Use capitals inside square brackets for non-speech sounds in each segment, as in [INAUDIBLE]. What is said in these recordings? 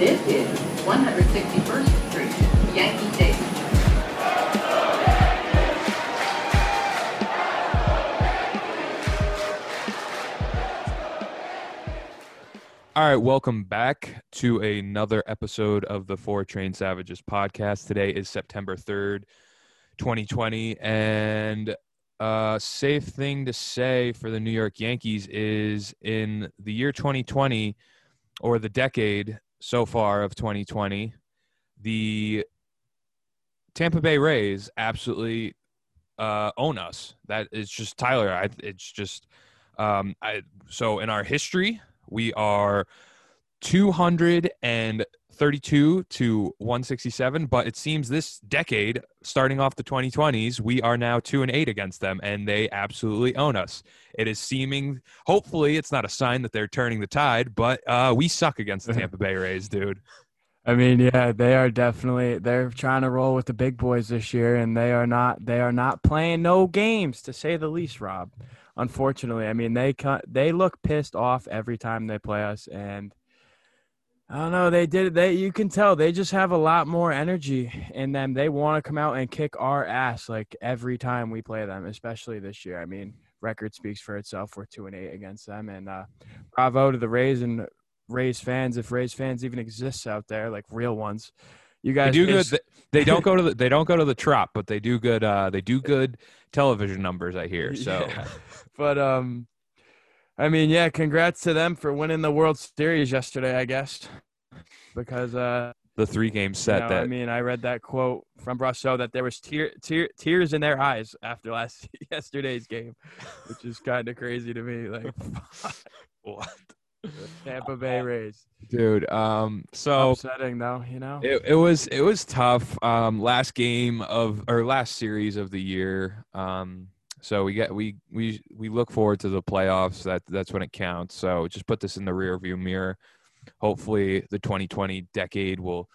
This is 161st Street, Yankee Stadium. All right, welcome back to another episode of the Four Train Savages podcast. Today is September 3rd, 2020, and a safe thing to say for the New York Yankees is in the year 2020 or the decade so far of 2020, the Tampa Bay Rays absolutely uh, own us. That is just Tyler. I, it's just um, I, so in our history we are 232 to 167, but it seems this decade, starting off the 2020s, we are now 2 and 8 against them, and they absolutely own us. It is seeming, hopefully, it's not a sign that they're turning the tide, but uh, we suck against the [LAUGHS] Tampa Bay Rays, dude. I mean, yeah, they are definitely they're trying to roll with the big boys this year, and they are not they are not playing no games to say the least, Rob unfortunately. I mean, they they look pissed off every time they play us, and I don't know. They did. They you can tell they just have a lot more energy in them. They want to come out and kick our ass like every time we play them, especially this year. I mean, record speaks for itself. We're two and eight against them, and uh, bravo to the Rays and Rays fans, if Rays fans even exists out there, like real ones. You guys they do good. They don't go to the they don't go to the trop, but they do good. Uh, they do good television numbers. I hear [LAUGHS] so. Yeah. But um, I mean, yeah, congrats to them for winning the World Series yesterday. I guess because uh, the three game set. You know, that I mean, I read that quote from Brosseau that there was tear, tear, tears in their eyes after last [LAUGHS] yesterday's game, which is kind of crazy to me. Like, [LAUGHS] what? Tampa Bay Rays, dude. Um, so upsetting though, you know. It, it was it was tough. Um, last game of or last series of the year. Um, so we get we we we look forward to the playoffs. That that's when it counts. So just put this in the rear view mirror. Hopefully, the 2020 decade will,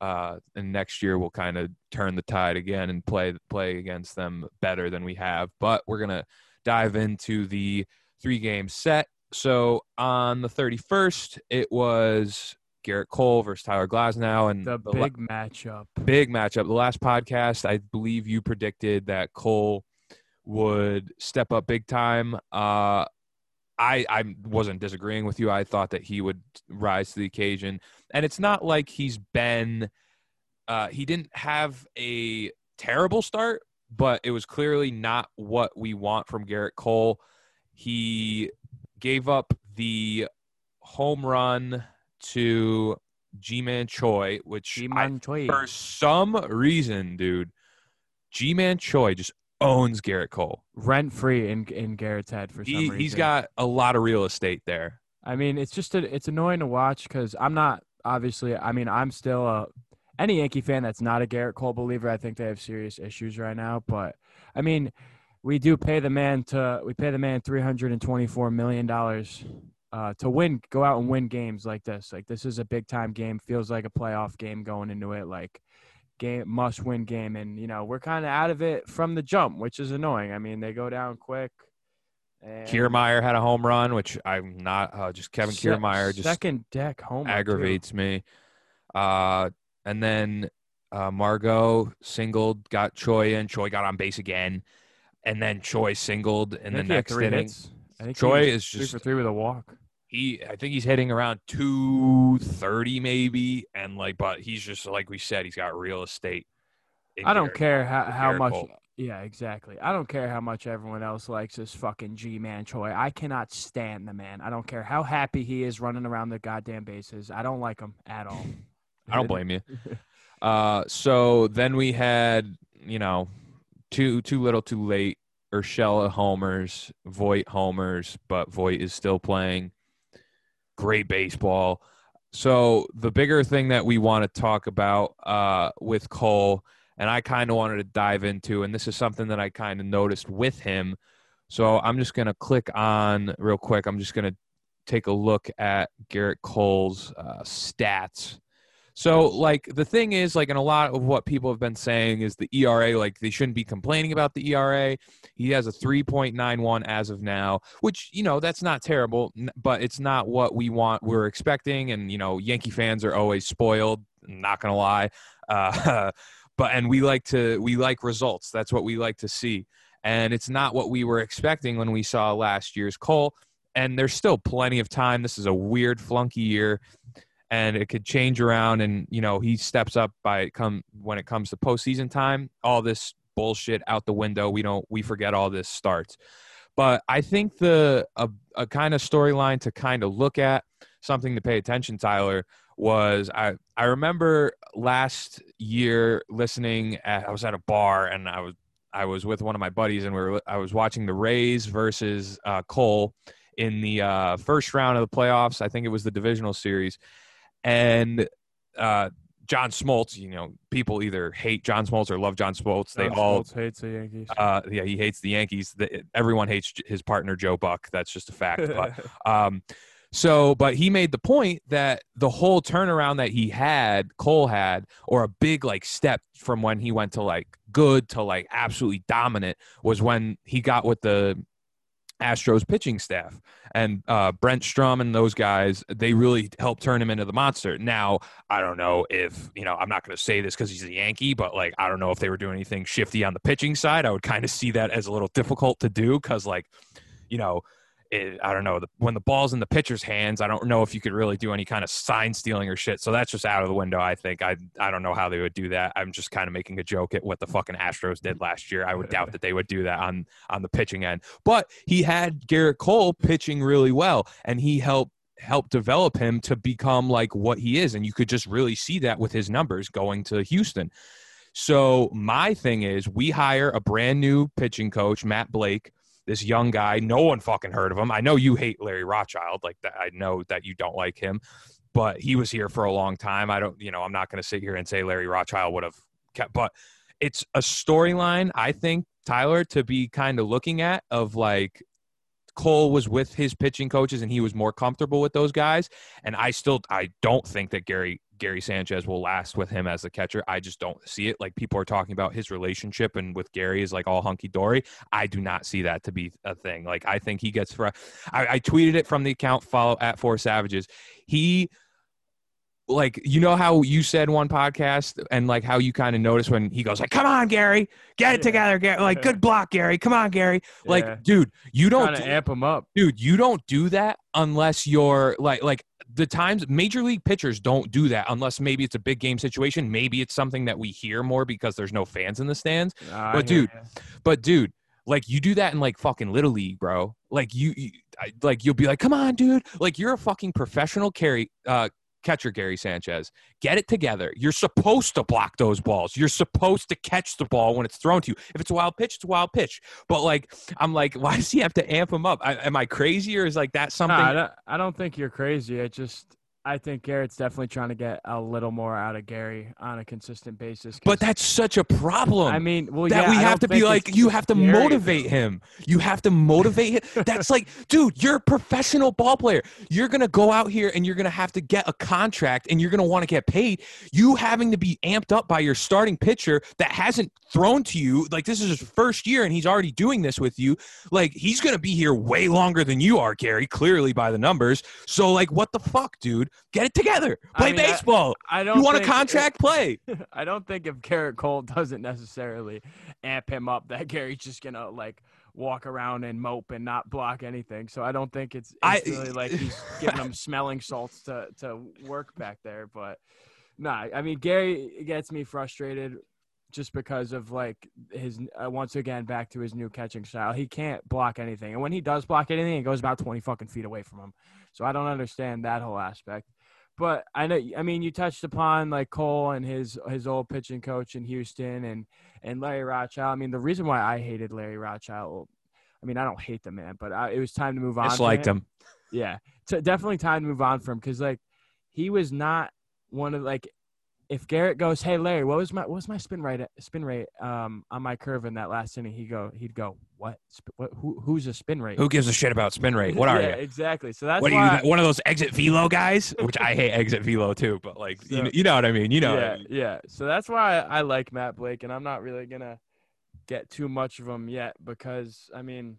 uh, and next year will kind of turn the tide again and play play against them better than we have. But we're gonna dive into the three game set. So on the 31st, it was Gerrit Cole versus Tyler Glasnow, and the, the big la- matchup. Big matchup. The last podcast, I believe you predicted that Cole would step up big time. Uh, I I wasn't disagreeing with you. I thought that he would rise to the occasion, and it's not like he's been. Uh, he didn't have a terrible start, but it was clearly not what we want from Gerrit Cole. He gave up the home run to Ji-Man Choi, which I, Choi. for some reason, dude, Ji-Man Choi just owns Gerrit Cole. Rent free in in Gerrit's head for some he, reason. He's got a lot of real estate there. I mean, it's just a, it's annoying to watch because I'm not obviously. I mean, I'm still a any Yankee fan that's not a Gerrit Cole believer. I think they have serious issues right now. But I mean, we do pay the man to we pay the man three hundred and twenty four million dollars uh, to win, go out and win games like this. Like this is a big time game. Feels like a playoff game going into it. Like game must win game and you know we're kind of out of it from the jump which is annoying. I mean they go down quick and Kiermaier had a home run which i'm not uh, just kevin se- Kiermaier just second deck home aggravates too. me. Uh, and then uh, margot singled got choi in choi got on base again and then choi singled in the next inning choi is just three for three with a walk he I think he's hitting around 230 maybe and like but he's just like we said he's got real estate. I don't care how, how much yeah, exactly. I don't care how much everyone else likes this fucking Ji-Man Choi. I cannot stand the man. I don't care how happy he is running around the goddamn bases. I don't like him at all. I don't blame you. [LAUGHS] uh so then we had, you know, too too little too late Urshela homers, Voit homers, but Voit is still playing great baseball. So the bigger thing that we want to talk about uh, with Cole, and I kind of wanted to dive into, and this is something that I kind of noticed with him. So I'm just to click on real quick. I'm just to take a look at Gerrit Cole's uh, stats. So, like, the thing is, like, and a lot of what people have been saying is the ERA, like, they shouldn't be complaining about the ERA. He has a 3.91 as of now, which, you know, that's not terrible, but it's not what we want, we're expecting. And, you know, Yankee fans are always spoiled, not going to lie. [LAUGHS] Uh, but, and we like to, we like results. That's what we like to see. And it's not what we were expecting when we saw last year's Cole. And there's still plenty of time. This is a weird, flunky year and it could change around and you know he steps up by come when it comes to postseason time all this bullshit out the window we don't we forget all this starts. But i think the a, a kind of storyline to kind of look at something to pay attention tyler was i i remember last year listening at, i was at a bar and i was i was with one of my buddies and we were i was watching the rays versus uh, cole in the uh, first round of the playoffs. I think it was the divisional series and uh, John Smoltz, you know, people either hate John Smoltz or love John Smoltz. They John all, Smoltz hates the Yankees. uh, yeah, he hates the Yankees. The, everyone hates his partner Joe Buck. That's just a fact. But [LAUGHS] um, so, but he made the point that the whole turnaround that he had, Cole had, or a big like step from when he went to like good to like absolutely dominant was when he got with the Astros pitching staff and uh, Brent Strom and those guys. They really helped turn him into the monster. Now, I don't know if you know. I'm not going to say this because he's a Yankee, but like I don't know if they were doing anything shifty on the pitching side. I would kind of see that as a little difficult to do because like you know it, I don't know. The, when the ball's in the pitcher's hands, I don't know if you could really do any kind of sign stealing or shit. So that's just out of the window. I think I I don't know how they would do that. I'm just kind of making a joke at what the fucking Astros did last year. I would doubt that they would do that on on the pitching end. But he had Garrett Cole pitching really well, and he helped help develop him to become like what he is and you could just really see that with his numbers going to Houston. So my thing is we hire a brand new pitching coach, Matt Blake, this young guy. No one fucking heard of him. I know you hate Larry Rothschild. Like that, I know that you don't like him, but he was here for a long time. I don't, you know, I'm not going to sit here and say Larry Rothschild would have kept, but it's a storyline I think Tyler to be kind of looking at of like Cole was with his pitching coaches and he was more comfortable with those guys. And I still I don't think that Gary Gary Sanchez will last with him as the catcher. I just don't see it. Like people are talking about his relationship and with Gary is like all hunky dory. I do not see that to be a thing. Like I think he gets for I, I tweeted it from the account follow at four savages. He like you know how you said one podcast and like how you kind of notice when he goes like come on gary get it Yeah. together gary like good block gary come on gary Yeah. like dude you don't to amp him up. dude you don't do that unless you're like like the times major league pitchers don't do that unless maybe it's a big game situation. Maybe it's something that we hear more because there's no fans in the stands. I But dude, but dude like you do that in like fucking little league bro. Like you, you I, like you'll be like come on dude. Like you're a fucking professional carry uh catcher Gary Sanchez. Get it together. You're supposed to block those balls. You're supposed to catch the ball when it's thrown to you. If it's a wild pitch, it's a wild pitch. But like, I'm like, [LAUGHS] why does he have to amp him up? I, am I crazy or is like that something? Nah, I, don't, I don't think you're crazy. I just I think Gerrit's definitely trying to get a little more out of Gary on a consistent basis. but that's such a problem. I mean, well, that yeah, we have to be like, you have to Gary, motivate though. him. You have to motivate him. [LAUGHS] That's like, dude, you're a professional ball player. You're going to go out here and you're going to have to get a contract and you're going to want to get paid. You having to be amped up by your starting pitcher that hasn't thrown to you. Like, this is his first year and he's already doing this with you. Like, he's going to be here way longer than you are, Gary, clearly by the numbers. So, like, what the fuck, dude? Get it together. I Play mean, baseball. I don't. You want a contract? Play. [LAUGHS] I don't think if Gerrit Cole doesn't necessarily amp him up, that Gary's just gonna like walk around and mope and not block anything. So I don't think it's, it's really like he's [LAUGHS] giving him smelling salts to to work back there. But nah, I mean Gary gets me frustrated just because of like his uh, once again back to his new catching style. He can't block anything, and when he does block anything, it goes about twenty fucking feet away from him. So I don't understand that whole aspect. But I know, I mean, you touched upon like Cole and his his old pitching coach in Houston and and Larry Rothschild. I mean, the reason why I hated Larry Rothschild, I mean, I don't hate the man, but I, it was time to move on. Just for liked him. Yeah, t- definitely time to move on from him because like he was not one of like if Gerrit goes, "Hey Larry, what was my what was my spin rate spin rate um on my curve in that last inning?" He go he'd go, "What? Sp- what who who's a spin rate?" Who gives a shit about spin rate? What are [LAUGHS] yeah, you? Exactly. So that's What are why. you? One of those exit velo guys? Which I hate exit velo too, but like you, So- know, you know what I mean. You know. what I yeah, mean. yeah. So that's why I like Matt Blake, and I'm not really gonna get too much of him yet because I mean,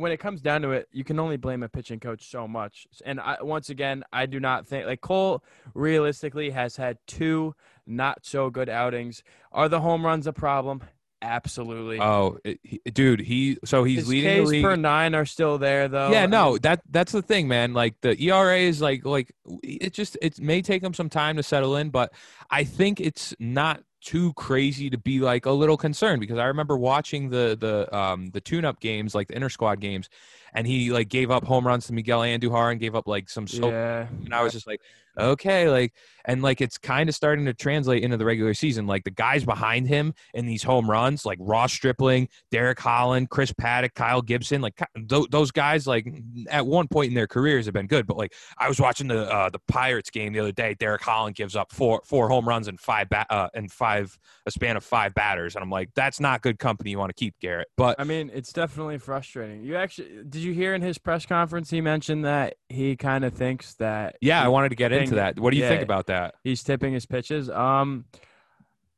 when it comes down to it, you can only blame a pitching coach so much. And I, once again, I do not think like Cole realistically has had two not so good outings. Are the home runs a problem? Absolutely. Oh, it, he, dude, he so he's His leading the Ks league. per nine are still there though. yeah, no, that that's the thing, man. Like the ERA is like like it just it may take him some time to settle in, but I think it's not too crazy to be like a little concerned because I remember watching the the um the tune up games, like the inter squad games, and he like gave up home runs to Miguel Andujar and gave up like some so yeah. and I was just like, okay, like, and like it's kind of starting to translate into the regular season. Like the guys behind him in these home runs, like Ross Stripling, Derek Holland, Chris Paddack, Kyle Gibson, like th- those guys, like at one point in their careers have been good. But like I was watching the uh, the Pirates game the other day. Derek Holland gives up four four home runs and five bat uh, and five a span of five batters, and I'm like, that's not good company you want to keep, Gerrit. But I mean, it's definitely frustrating. You actually did you hear in his press conference he mentioned that he kind of thinks that yeah, I wanted to get into that. What do you think about that? he's tipping his pitches. Um,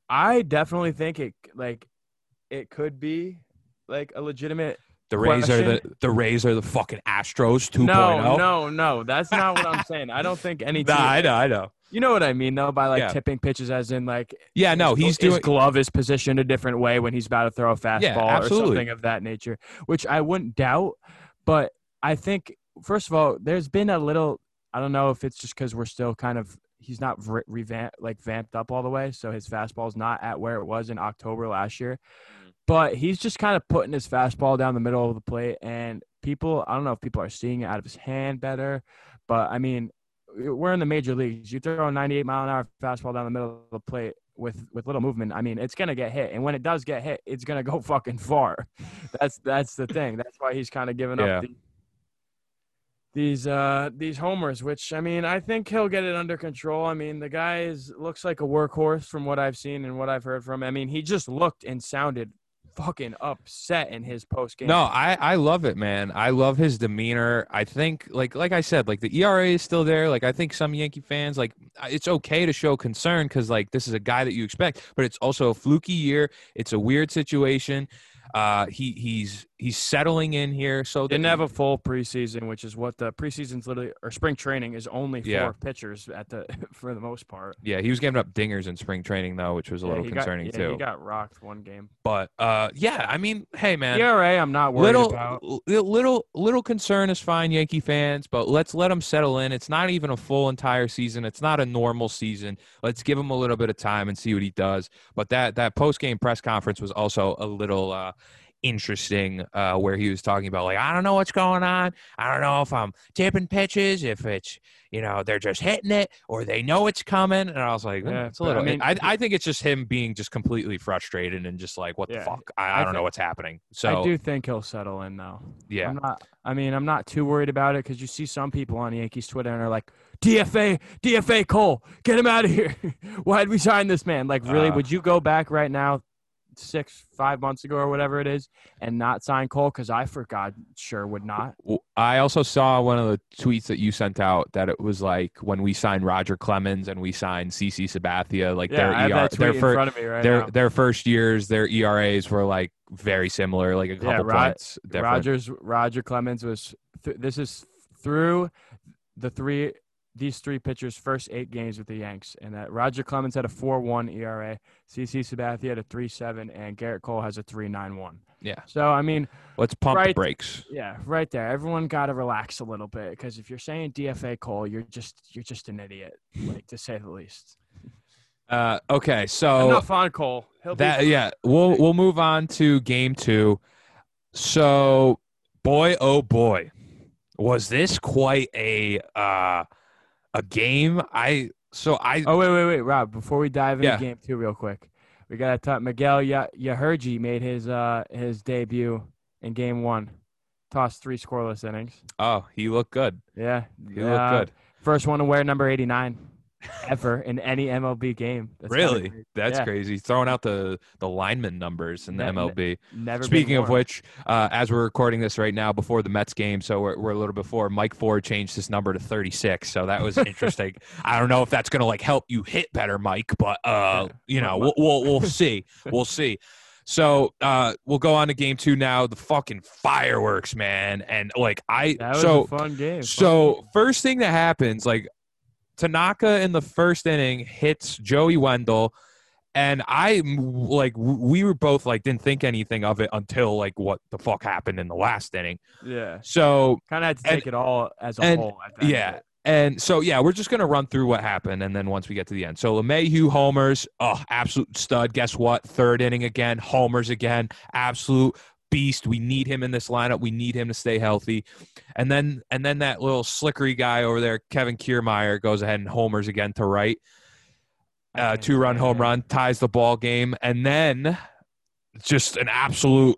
I definitely think it like it could be like a legitimate. The Rays are the the Rays are the fucking Astros 2.0. No, no, no. That's not what I'm saying. I don't think any. [LAUGHS] Nah, I know, I know. You know what I mean, though, by like Yeah. tipping pitches, as in like Yeah, no, his- he's his doing. glove is positioned a different way when he's about to throw a fastball or something of that nature, which I wouldn't doubt. But I think first of all, there's been a little. I don't know if it's just because we're still kind of he's not re- revamped like vamped up all the way, so his fastball's not at where it was in October last year. Mm-hmm. But he's just kind of putting his fastball down the middle of the plate, and people. I don't know if people are seeing it out of his hand better, but I mean, we're in the major leagues. You throw a 98 mile an hour fastball down the middle of the plate with with little movement. I mean, it's gonna get hit, and when it does get hit, it's gonna go [LAUGHS] fucking far. That's that's the thing. That's why he's kind of giving Yeah. up the, these uh these homers. Which I mean, I think he'll get it under control. I mean, the guy is looks like a workhorse from what I've seen and what I've heard from. him. I mean, he just looked and sounded fucking upset in his post game. No, I I love it, man. I love his demeanor. I think like like I said, like the ERA is still there. Like I think some Yankee fans like it's okay to show concern because like this is a guy that you expect, but it's also a fluky year. It's a weird situation. Uh, he he's he's settling in here. So Didn't have a full preseason, which is what the preseason's literally or spring training is only for Yeah. pitchers at the [LAUGHS] for the most part. yeah, he was giving up dingers in spring training though, which was a Yeah, little concerning got, yeah, too. He got rocked one game. but uh, yeah, I mean, hey man, ERA, I'm not worried little about. li- little little concern is fine yankee fans but let's let them settle in it's not even a full entire season it's not a normal season let's give him a little bit of time and see what he does but that that post-game press conference was also a little uh interesting uh where he was talking about like i don't know what's going on i don't know if i'm tipping pitches if it's you know they're just hitting it or they know it's coming and i was like Yeah, yeah, it's a I little I, mean, I, I think it's just him being just completely frustrated and just like what Yeah, the fuck i, I, I don't know what's happening so I do think he'll settle in though. yeah I'm not. I mean, I'm not too worried about it because you see some people on Yankees Twitter and are like, "DFA, DFA Cole, get him out of here. [LAUGHS] Why'd we sign this man? Like, really? Uh. would you go back right now, six, five months ago or whatever it is, and not sign Cole? Because I, for God, sure would not. I also saw one of the tweets that you sent out that it was like when we signed Roger Clemens and we signed CC Sabathia, like Yeah, their ER, their in first front of me right their their first years, their ERAs were like very similar, like a couple Yeah, Ro- points different. Rogers Roger Clemens was th- this is through the three these three pitchers' first eight games with the Yanks, and that Roger Clemens had a four one ERA, CC Sabathia had a three seven, and Gerrit Cole has a 3-9-1. Yeah, So I mean, let's pump the Right. brakes. yeah, right there. Everyone got to relax a little bit because if you're saying DFA Cole, you're just you're just an idiot, like to say the least. [LAUGHS] Uh, okay, so Enough on Cole. He'll that yeah, we'll we'll move on to game two. So, boy, oh boy, was this quite a uh, a game? I so I Oh wait, wait, wait, Rob. Before we dive into Yeah. game two, real quick, we gotta talk. Miguel Ya- Yajure made his uh his debut in game one. Tossed three scoreless innings. oh he looked good. Yeah, He looked uh, good. First one to wear number eighty nine. Ever in any MLB game. That's really? crazy. That's Yeah. crazy. Throwing out the the lineman numbers in the Ne- ne- MLB. Never. Speaking of which, uh, as we're recording this right now before the Mets game, so we're, we're a little before, Mike Ford changed his number to 36. So that was interesting. [LAUGHS] I don't know if that's going to like help you hit better, Mike, but uh, you know, we'll, we'll, we'll [LAUGHS] see. We'll see. So uh, we'll go on to game two now. The fucking fireworks, man. And like, I, that was so a fun game. fun so game. first thing that happens, like Tanaka in the first inning hits Joey Wendle, and I like we were both like didn't think anything of it until like what the fuck happened in the last inning. yeah, So kind of had to and- take it all as a and- whole. At that yeah. And so yeah, we're just gonna run through what happened, and then once we get to the end, so LeMahieu homers, oh, absolute stud. Guess what? Third inning again, homers again, absolute beast. We need him in this lineup. We need him to stay healthy. And then and then that little slickery guy over there, Kevin Kiermaier, goes ahead and homers again to right. Uh, two run home run ties the ball game, and then just an absolute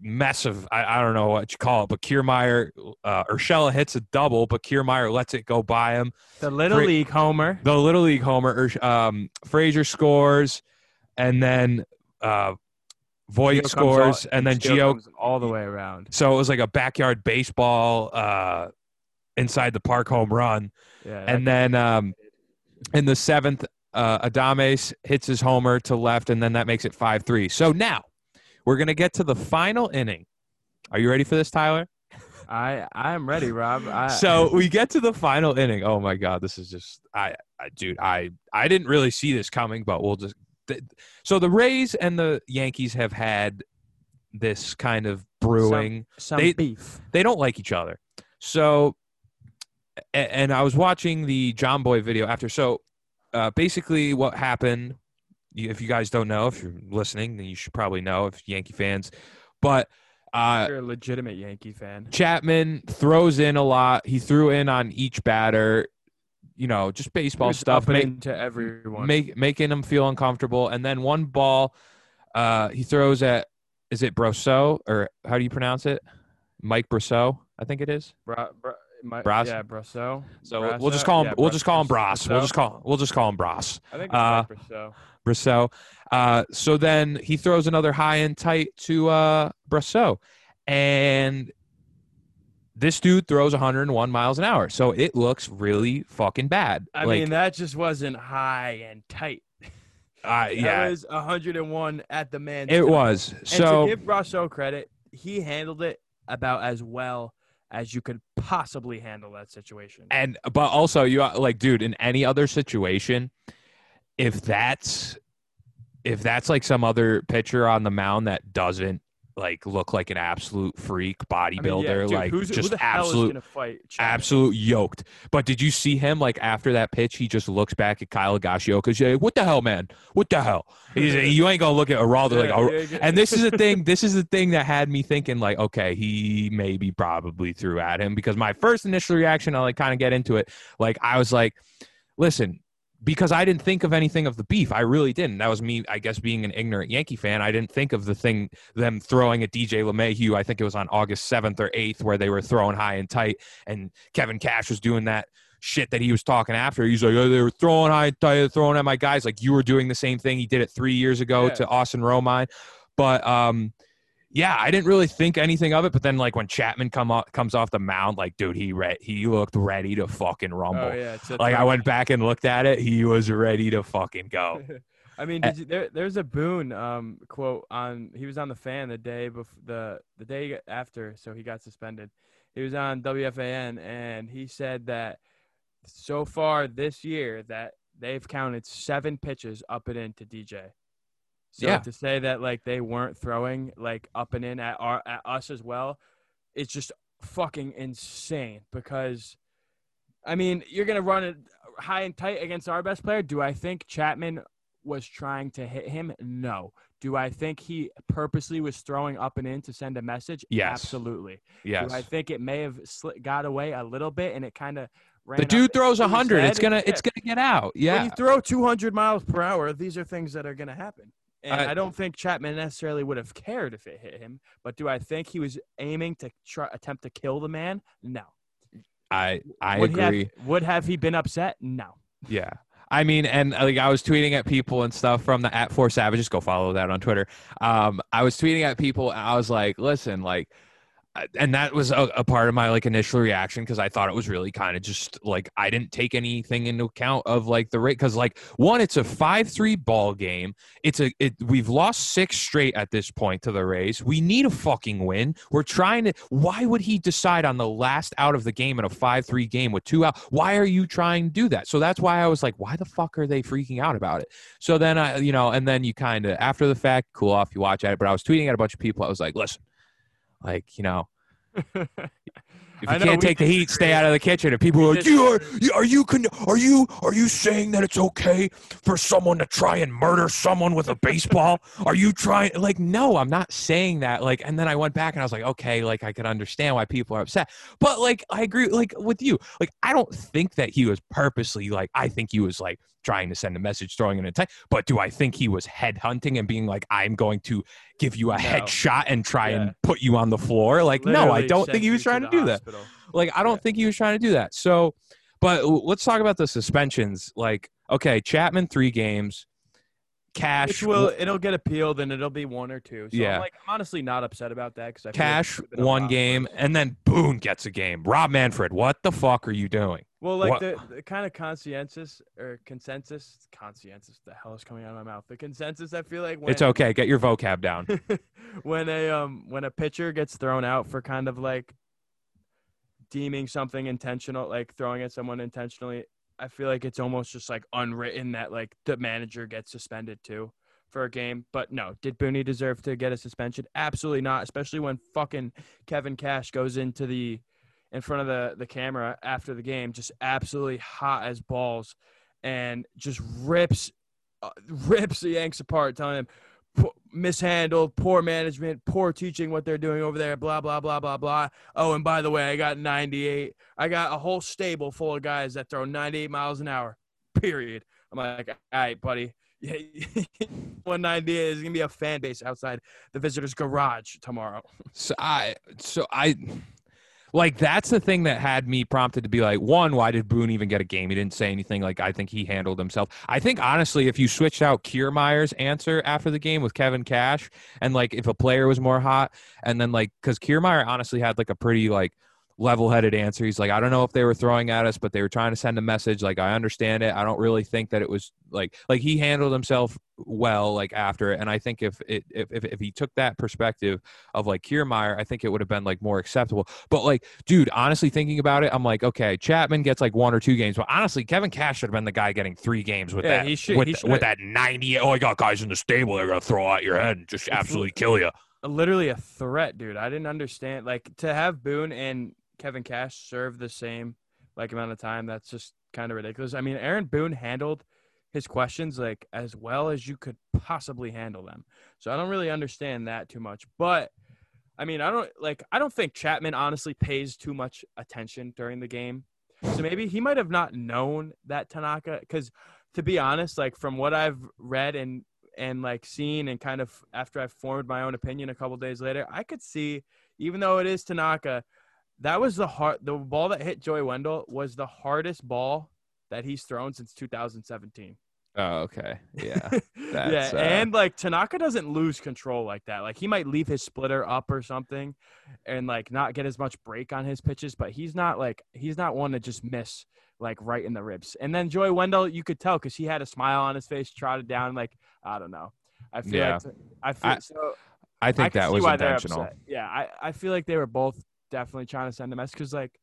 mess of I, I don't know what you call it, but Kiermaier uh, Urshela hits a double, but Kiermaier lets it go by him. The little Fra- league homer. The little league homer, um, Frazier scores, and then uh, Voit scores, all- and then comes all the way around. So it was like a backyard baseball uh, inside the park home run, Yeah, and then um, in the seventh, uh, Adames hits his homer to left, and then that makes it five three. So now we're gonna get to the final inning. Are you ready for this, Tyler? I I am ready, Rob. I, [LAUGHS] so we get to the final inning. Oh my god, this is just I, I dude, I I didn't really see this coming, but we'll just so the Rays and the Yankees have had this kind of brewing. some they- beef. They don't like each other. So a- and I was watching the Jomboy video after. So uh, basically, what happened? If you guys don't know, if you're listening, then you should probably know if Yankee fans. But uh, You're a legitimate Yankee fan. Chapman throws in a lot. He threw in on each batter, you know, just baseball stuff, make, into everyone. make, making him feel uncomfortable. And then one ball, uh, he throws at, is it Brosseau or how do you pronounce it? Mike Brosseau, I think it is. Bra, bra, my, Bras? Yeah, Brasso. So we'll just call him. Yeah, we'll just call him Bras- Bros. We'll just call. We'll just call him Bros. I think it's uh, Brasso. Uh, so then he throws another high and tight to uh, and this dude throws 101 miles an hour. So it looks really fucking bad. I like, mean, that just wasn't high and tight. uh, [LAUGHS] yeah, was 101 at the man. it was. And So to give Brasso credit, he handled it about as well as you could possibly handle that situation. and but also you like, dude, in any other situation, if that's if that's like some other pitcher on the mound that doesn't like look like an absolute freak I mean, yeah, bodybuilder, dude, like who's, just who the hell absolute is gonna fight? Chapman? absolute yoked. But did you see him like after that pitch? He just looks back at Kyle Gashio because like, what the hell, man? What the hell? He's, you ain't gonna look at Araldo like. Yeah, "Ar-" yeah. And this is the [LAUGHS] thing. This is the thing that had me thinking like, okay, he maybe probably threw at him because my first initial reaction, I'll like kind of get into it. Like I was like, listen. Because I didn't think of anything of the beef, I really didn't. That was me, I guess, being an ignorant Yankee fan. I didn't think of the thing them throwing at DJ LeMahieu. I think it was on August seventh or eighth where they were throwing high and tight, and Kevin Cash was doing that shit that he was talking after. He's like, oh, they were throwing high and tight, throwing at my guys. Like you were doing the same thing. He did it three years ago Yeah. to Austin Romine, but um, yeah, I didn't really think anything of it. But then, like when Chapman come off, comes off the mound, like dude, he re- he looked ready to fucking rumble. Oh yeah, Like I went back and looked at it, he was ready to fucking go. [LAUGHS] I mean, did you, there, there's a Boone um, quote on. He was on the fan the day before the the day after, so he got suspended. He was on WFAN, and he said that so far this year that they've counted seven pitches up and in to DJ. So Yeah. to say that like they weren't throwing like up and in at our at us as well, it's just fucking insane because. I mean, you're gonna run it high and tight against our best player. Do I think Chapman was trying to hit him? No. Do I think he purposely was throwing up and in to send a message? Yes. Absolutely. Yes. Do I think it may have sli- got away a little bit and it kind of ran The dude throws to hundred. It's gonna it's gonna get out. Yeah when you throw 200 miles per hour, these are things that are going to happen. And I- I, don't think Chapman necessarily would have cared if it hit him. But do I think he was aiming to try attempt to kill the man? No. I I would agree. Have, would have he been upset? No. Yeah. I mean, and like I was tweeting at people and stuff from the at Four Savages. Go follow that on Twitter. Um, I was tweeting at people and I was like, listen, like and that was a, a, part of my like initial reaction because I thought it was really kind of just like I didn't take anything into account of like the rate because like one it's a five three ball game. It's a it we've lost six straight at this point to the Rays. We need a fucking win. We're trying to why would he decide on the last out of the game in a five three game with two out why are you trying to do that? So that's why I was like why the fuck are they freaking out about it? So then I you know and then you kind of after the fact cool off you watch at it but I was tweeting at a bunch of people. I was like listen like, you know, [LAUGHS] if you can't take the heat, stay out of the kitchen. And people are like, you are, are you are you are you saying that it's okay for someone to try and murder someone with a baseball? are you trying like no, I'm not saying that. Like, and then I went back and I was like, okay, like I could understand why people are upset. But like I agree like with you. Like, I don't think that he was purposely like I think he was like trying to send a message, throwing an attack. But do I think he was head hunting and being like, I'm going to give you a no. headshot and try yeah. and put you on the floor? Like, Literally no, I don't think he was trying to, to do hospital. Like, I don't yeah. think he was trying to do that. So, but let's talk about the suspensions. Like, okay, Chapman three games. Cash Which will it'll get appealed and it'll be one or two. So yeah. I'm like I'm honestly not upset about that because Cash like one game and then Boone gets a game. Rob Manfred, what the fuck are you doing? Well, like the, the, kind of conscientious or consensus, conscientious. The hell is coming out of my mouth? The consensus. I feel like when, it's okay. Get your vocab down. [LAUGHS] when a um when a pitcher gets thrown out for kind of like deeming something intentional, like throwing at someone intentionally, I feel like it's almost just like unwritten that like the manager gets suspended too for a game. But no, did Booney deserve to get a suspension? Absolutely not. Especially when fucking Kevin Cash goes into the in front of the the camera after the game, just absolutely hot as balls, and just rips uh, rips the Yanks apart, telling them mishandled, poor management, poor teaching what they're doing over there, blah, blah, blah, blah, blah. Oh, and by the way, I got 98. I got a whole stable full of guys that throw 98 miles an hour, period. I'm like, all right, buddy. [LAUGHS] 198 is going to be a fan base outside the visitor's garage tomorrow. So I, so I, like that's the thing that had me prompted to be like, one, why did Boone even get a game? He didn't say anything. Like I think he handled himself. I think honestly, if you switched out Kiermaier's answer after the game with Kevin Cash, and like if a player was more hot, and then like because Kiermaier honestly had like a pretty like level-headed answer. He's like, I don't know if they were throwing at us, but they were trying to send a message. Like, I understand it. I don't really think that it was like like he handled himself well like after it. And I think if it if if, if he took that perspective of like Kiermaier, I think it would have been like more acceptable. But like, dude, honestly thinking about it, I'm like, okay, Chapman gets like one or two games, but honestly, Kevin Cash should have been the guy getting three games with yeah, that. He should, with, he with that 90. Oh, I got guys in the stable. They're gonna throw out your head and just absolutely kill you. Literally a threat, dude. I didn't understand like to have Boone and Kevin Cash serve the same like amount of time. That's just kind of ridiculous. I mean, Aaron Boone handled his questions like as well as you could possibly handle them. So I don't really understand that too much. But I mean, I don't like I don't think Chapman honestly pays too much attention during the game. So maybe he might have not known that Tanaka cuz to be honest, like from what I've read and and like seen and kind of after I've formed my own opinion a couple days later, I could see even though it is Tanaka, that was the hard the ball that hit Joey Wendle was the hardest ball that he's thrown since 2017. Oh, okay. Yeah. [LAUGHS] yeah. Uh... And like Tanaka doesn't lose control like that. Like he might leave his splitter up or something and like not get as much break on his pitches, but he's not like he's not one to just miss like right in the ribs. And then Joey Wendle, you could tell because he had a smile on his face, trotted down like I don't know. I feel yeah. like I feel I, so. I think I that was intentional. Yeah, I, I feel like they were both definitely trying to send a message because like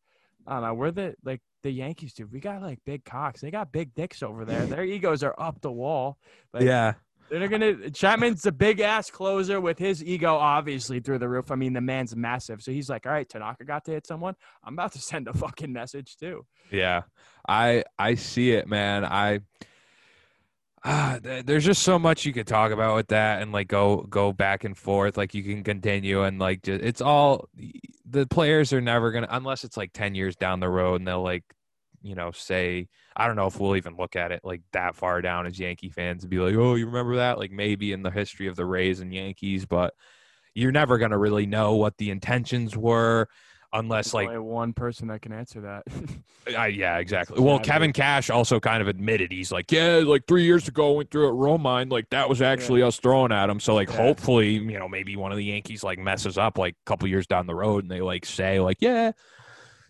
I don't know, we're the like the Yankees do. We got like big cocks. They got big dicks over there. Their egos are up the wall. Like, yeah. They're gonna Chapman's a big ass closer with his ego obviously through the roof. I mean, the man's massive. So he's like, All right, Tanaka got to hit someone. I'm about to [LAUGHS] send a fucking message too. Yeah. I I see it, man. I ah, there's just so much you could talk about with that and like go go back and forth like you can continue and like just, it's all the players are never gonna unless it's like 10 years down the road and they'll like you know say i don't know if we'll even look at it like that far down as yankee fans and be like oh you remember that? Like maybe in the history of the rays and yankees but you're never gonna really know what the intentions were unless There's like one person that can answer that. [LAUGHS] I, yeah, exactly. Well, Kevin Cash also kind of admitted he's like, yeah, like three years ago, I went through at Romine, like that was actually us throwing at him. So like, Yeah. hopefully, you know, maybe one of the Yankees like messes up like a couple years down the road, and they like say like, yeah,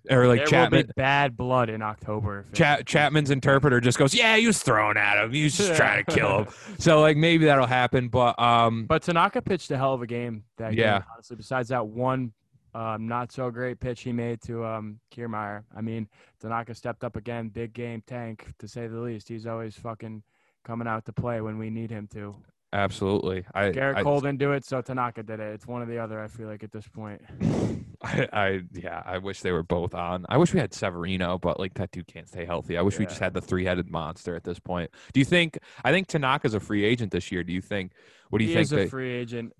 or like there Chapman. bad blood in October. Cha- Chapman's interpreter just goes, "Yeah, he was throwing at him. He was just trying to kill him." [LAUGHS] So like maybe that'll happen, but um, But Tanaka pitched a hell of a game that Yeah. game, honestly. Besides that one um, not so great pitch he made to um, Kiermaier. I mean, Tanaka stepped up again, big game tank to say the least. He's always fucking coming out to play when we need him to. absolutely, I, Gerrit I, Cole didn't do it, so Tanaka did it. It's one or the other. I feel like at this point. [LAUGHS] I, I, yeah, I wish they were both on. I wish we had Severino, but like that dude can't stay healthy. I wish we just had the three-headed monster at this point. Do you think? I think Tanaka's a free agent this year. Do you think? What do you he think? is a they- free agent.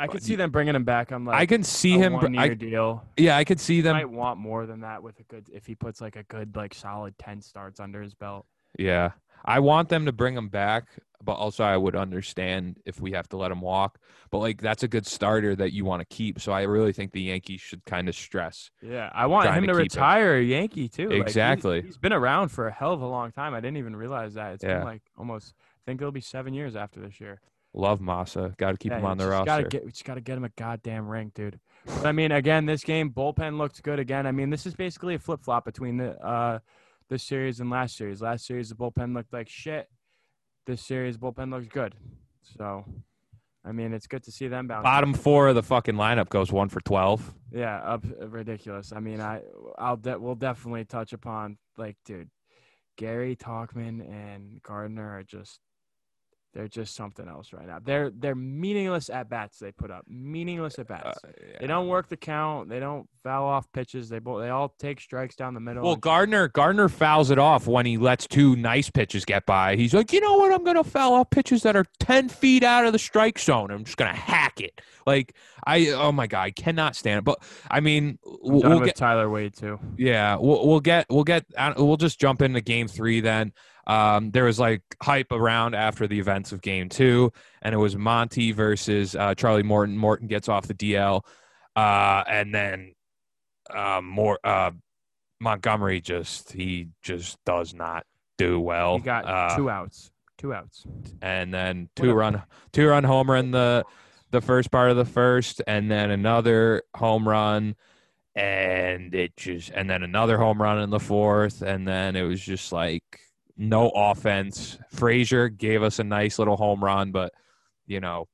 I could see them bringing him back. I'm like, I can see him. one-year I, deal. yeah, I could see He them. might want more than that with a good if he puts like a good like solid ten starts under his belt. Yeah. I want them to bring him back, but also I would understand if we have to let him walk. But like that's a good starter that you want to keep. So I really think the Yankees should kind of stress. Yeah, I want him to to keep him. retire a Yankee too. Like, he's- Exactly. he's been around for a hell of a long time. I didn't even realize that. It's Yeah. been like almost. I think it'll be seven years after this year. Love Masa. Got to keep Yeah, him on the roster. Gotta get, we just got to get him a goddamn ring, dude. But I mean, again, this game bullpen looked good again. I mean, this is basically a flip flop between the uh this series and last series. Last series, the bullpen looked like shit. This series, bullpen looks good. So, I mean, it's good to see them bounce. Bottom four of the fucking lineup goes one for twelve. Yeah, up ridiculous. I mean, I I'll de- we'll definitely touch upon like, dude, Gary Tauchman and Gardner are just they're just something else right now. They're they're meaningless at bats they put up. Meaningless at bats. They don't work the count. They don't foul off pitches. They both they all take strikes down the middle. Well, Gardner Gardner fouls it off when he lets two nice pitches get by. He's like, you know what? I'm gonna foul off pitches that are ten feet out of the strike zone. I'm just gonna hack it. Like I, oh my god, I cannot stand it. But I mean, we'll, done we'll with get Tyler Wade too. yeah, we'll we'll get we'll get uh, we'll just jump into game three then. Um, there was like hype around after the events of game two, and it was Monty versus uh, Charlie Morton. Morton gets off the DL, uh, and then uh, more uh, Montgomery just he just does not do well. He got uh, two outs. Two outs. and then two Whatever. run two run homer in the the first part of the first, and then another home run, and it just and then another home run in the fourth, and then it was just like no offense. Frazier gave us a nice little home run, but you know,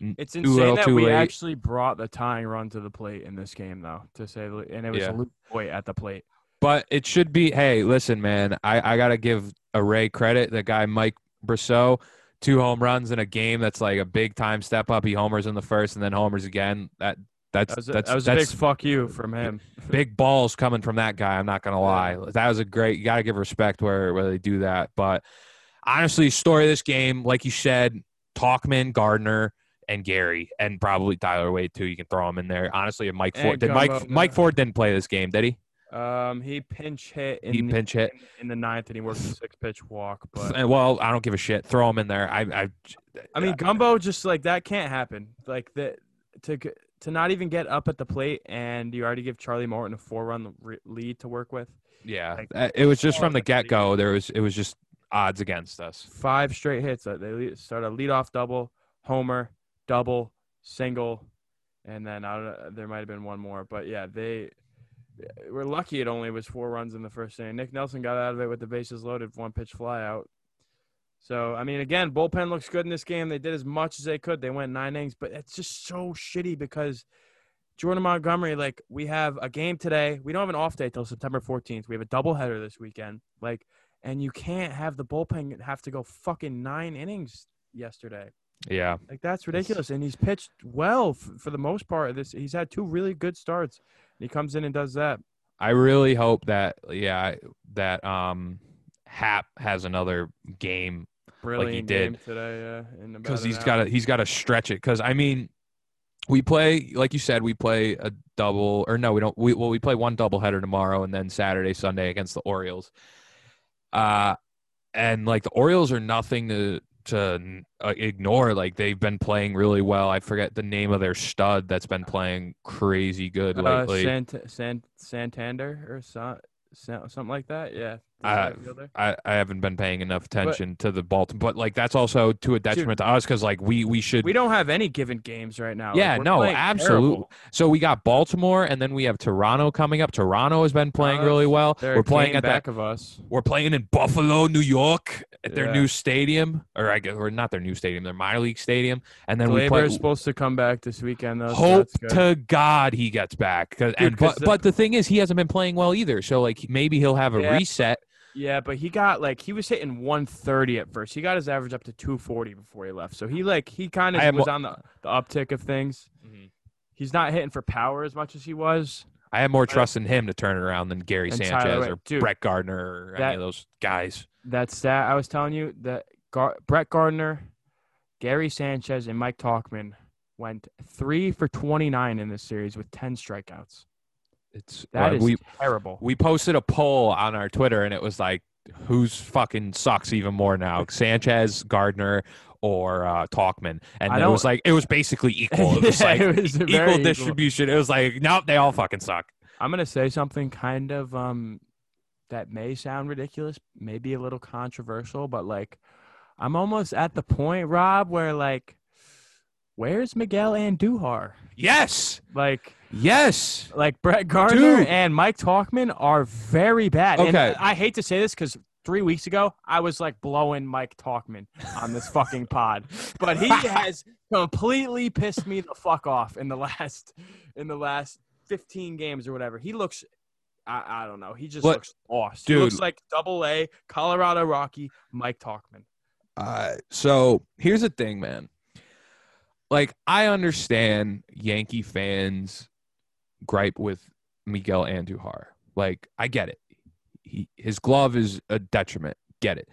It's insane that we late. actually brought the tying run to the plate in this game, though. To say, and it was Yeah. Luke Voit at the plate. but it should be. Hey, listen, man, I I gotta give a Ray credit. The guy Mike Brosseau. Two home runs in a game that's like a big time step up. He homers in the first and then homers again. That that's That was a, that's that was a that's big fuck you from him. big balls coming from that guy. I'm not gonna lie. That was a great. You got to give respect where where they do that. But honestly, story of this game, like you said, Tauchman, Gardner, and Gary, and probably Tyler Wade too. You can throw him in there. Honestly, Mike And Ford did Mike Gumbo, Mike. Ford didn't play this game, did he? Um, he pinch hit in He the, pinch hit. in the ninth, and he worked a six pitch walk. But And well, I don't give a shit. Throw him in there. I I I mean, Gumbo just like that can't happen. Like the to to not even get up at the plate, and you already give Charlie Morton a four run re- lead to work with. yeah. Like, Uh, It was just from the get go. There was it was just odds against us. Five straight hits. Uh, They start a lead off double, homer, double, single, and then I don't know, there might have been one more. But yeah, they we're lucky it only was four runs in the first inning. Nick Nelson got out of it with the bases loaded, one pitch fly out. So I mean, again, bullpen looks good in this game. They did as much as they could. They went nine innings, but it's just so shitty because Jordan Montgomery, like we have a game today. We don't have an off day till September 14th. We have a doubleheader this weekend. Like, and you can't have the bullpen have to go fucking nine innings yesterday. Yeah. Like that's ridiculous. And he's pitched well f- for the most part. of This he's had two really good starts. And he comes in and does that. I really hope that yeah that um Happ has another game Brilliant did. game today. Yeah, in about because he's got to he's got to stretch it. Because I mean, we play like you said, we play a double or no, we don't. We well, we play one double header tomorrow and then Saturday, Sunday against the Orioles. Uh, and like the Orioles are nothing to to uh, ignore. Like they've been playing really well. I forget the name of their stud that's been playing crazy good Uh, lately. Sant- Sant- Santander or so- something like that. Yeah. The right fielder. I, I haven't been paying enough attention to the Baltimore, but like that's also to a detriment to us because like we we should we don't have any given games right now. Yeah, we're no, absolutely. terrible. So we got Baltimore, and then we have Toronto coming up. Toronto has been playing Uh, really well. We're playing at back that. of us. We're playing in Buffalo, New York, at their Yeah. new stadium, or I guess, or not their new stadium, their minor league stadium. And then we Gleyber play. is supposed to come back this weekend though. Hope good. to God he gets back. Dude, and but the- but the thing is, he hasn't been playing well either. So like maybe he'll have a Yeah. reset. Yeah, but he got like he was hitting 130 at first. He got his average up to 240 before he left. So he like he kind of was on the, the uptick of things. Mm-hmm. He's not hitting for power as much as he was. I have more trust in him to turn it around than Gary And Sanchez or Dude, Brett Gardner or any of those guys. That stat I was telling you that Gar- Brett Gardner, Gary Sanchez, and Mike Tauchman went three for 29 in this series with 10 strikeouts. It's That uh, is we terrible. we posted a poll on our Twitter and it was like, who's fucking sucks even more now, Sanchez, Gardner, or uh, Tauchman? And it was like it was basically [LAUGHS] equal. It was Yeah, like it was equal equal. distribution. It was like, nope, they all fucking suck. I'm gonna say something kind of um that may sound ridiculous, maybe a little controversial, but like I'm almost at the point, Rob, where like where's Miguel Andujar? Yes, Like yes. like Brett Gardner Dude. and Mike Tauchman are very bad. And Okay. I hate to say this because three weeks ago I was like blowing Mike Tauchman on this fucking pod, but he [LAUGHS] has completely pissed me the fuck off in the last in the last 15 games or whatever. He looks. I, I don't know. He just looks lost. Dude. He looks like double A Colorado Rocky Mike Tauchman. Uh, so here's the thing, man. Like, I understand Yankee fans gripe with Miguel Andujar. Like, I get it. He, his glove is a detriment. Get it.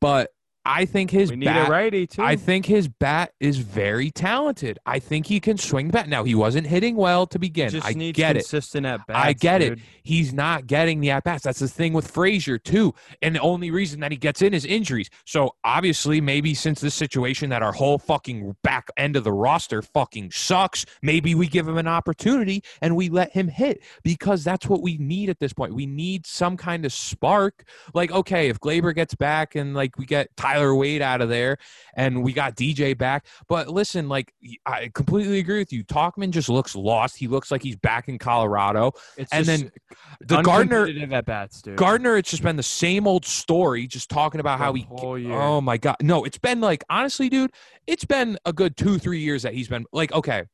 But I think his We need bat, a righty too. I think his bat is very talented. I think he can swing bat. Now he wasn't hitting well to begin. just I needs get it. consistent at bats. I get it. He's not getting the at bats. That's the thing with Frazier too. And the only reason that he gets in is injuries. So obviously, maybe since this situation that our whole fucking back end of the roster fucking sucks, maybe we give him an opportunity and we let him hit because that's what we need at this point. We need some kind of spark. Like, okay, if Gleyber gets back and like we get Tyler Wade out of there and we got DJ back. But listen, like I completely agree with you. Tauchman just looks lost. He looks like he's back in Colorado. It's And then the Gardner at bats, dude. Gardner, it's just been the same old story, just talking about how he. Oh my god, no! It's been like honestly, dude, it's been a good two, three years that he's been like, okay,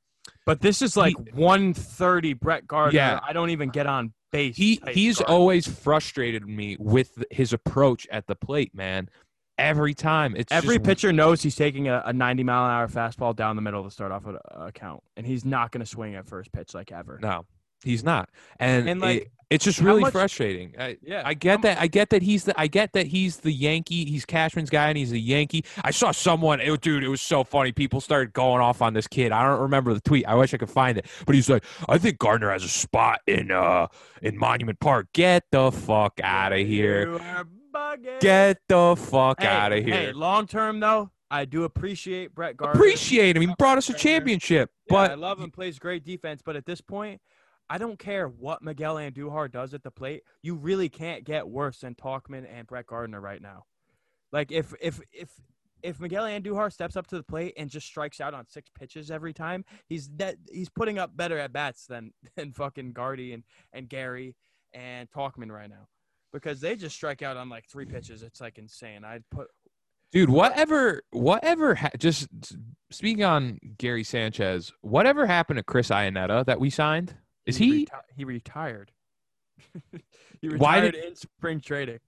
But this is like 130 Brett Gardner. Yeah. I don't even get on base. he he's Gardner. always frustrated me with his approach at the plate, man. Every time, it's Every just, pitcher knows he's taking a, a 90 mile an hour fastball down the middle to start off a, count, and he's not going to swing at first pitch like ever. No, he's not, and, And, like, it- it's just really much- frustrating. I, Yeah, I get that. I get that he's the. I get that he's the Yankee. He's Cashman's guy, and he's a Yankee. I saw someone, it, dude. It was so funny. People started going off on this kid. I don't remember the tweet. I wish I could find it. But he's like, I think Gardner has a spot in uh in Monument Park. Get the fuck out of here. Bugging. Get the fuck Hey, out of Hey, here. long term though, I do appreciate Brett Gardner. Appreciate him. He brought us a championship. Yeah, I love him. Plays great defense, but at this point, I don't care what Miguel Andujar does at the plate. You really can't get worse than Tauchman and Brett Gardner right now. Like if if if if Miguel Andujar steps up to the plate and just strikes out on six pitches every time, he's that he's putting up better at bats than [LAUGHS] than fucking Gardy and and Gary and Tauchman right now. Because they just strike out on like three pitches. It's like insane. I'd put dude, whatever, whatever. Ha- just speaking on Gary Sanchez, whatever happened to Chris Iannetta that we signed? Is he? reti- he retired. [LAUGHS] he Why retired did- in spring training.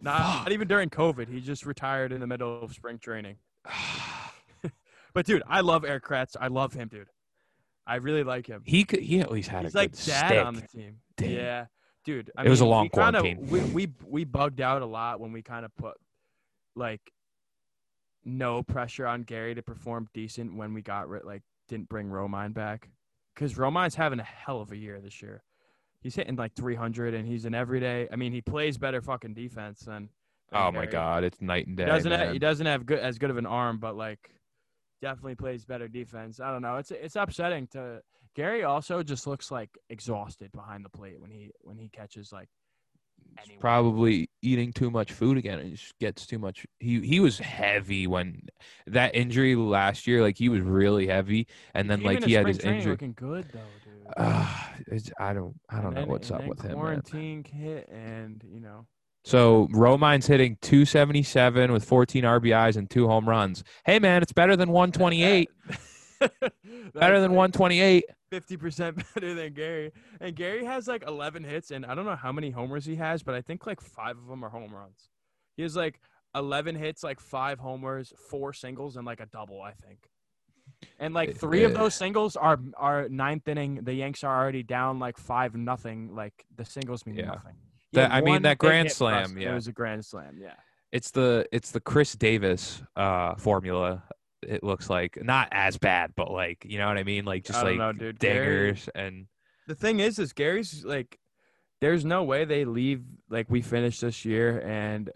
Not, Fuck. not even during COVID. He just retired in the middle of spring training. [SIGHS] [LAUGHS] But dude, I love Eric Kratz. I love him, dude. I really like him. he could. He at least had He's a like good dad stick. on the team. Damn. Yeah, dude. I It was a long we kinda- quarantine. We, we we bugged out a lot when we kind of put like no pressure on Gary to perform decent when we got rid like didn't bring Romine back because Romine's having a hell of a year this year. He's hitting like 300 and he's an everyday. I mean, he plays better fucking defense than than Oh my God, it's night and day. He doesn't have, he doesn't have good as good of an arm, but like definitely plays better defense. I don't know. It's it's upsetting to Gary. Also, just looks like exhausted behind the plate when he when he catches like. He's probably eating too much food again and just gets too much he he was heavy when that injury last year like he was really heavy and then came like he had his injury looking good though, dude. uh, it's, i don't i don't And know then- what's up with him man. Quarantine hit, and you know. so romine's hitting 277 with 14 rbis and two home runs hey man it's better than 128 [LAUGHS] [LAUGHS] better than 128 Fifty percent better than Gary, and Gary has like eleven hits, and I don't know how many homers he has, but I think like five of them are home runs. He has like eleven hits, like five homers, four singles, and like a double, I think. And like three of those singles are are ninth inning. The Yanks are already down like five nothing. Like the singles mean Yeah. nothing. He That- I mean, that grand hit for us, slam, yeah. it was a grand slam. Yeah. it's the it's the chris davis uh formula it looks like not as bad but like you know what i mean like just like know, dude. Gary- and the thing is, is Gary's like, there's no way they leave like we finish this year and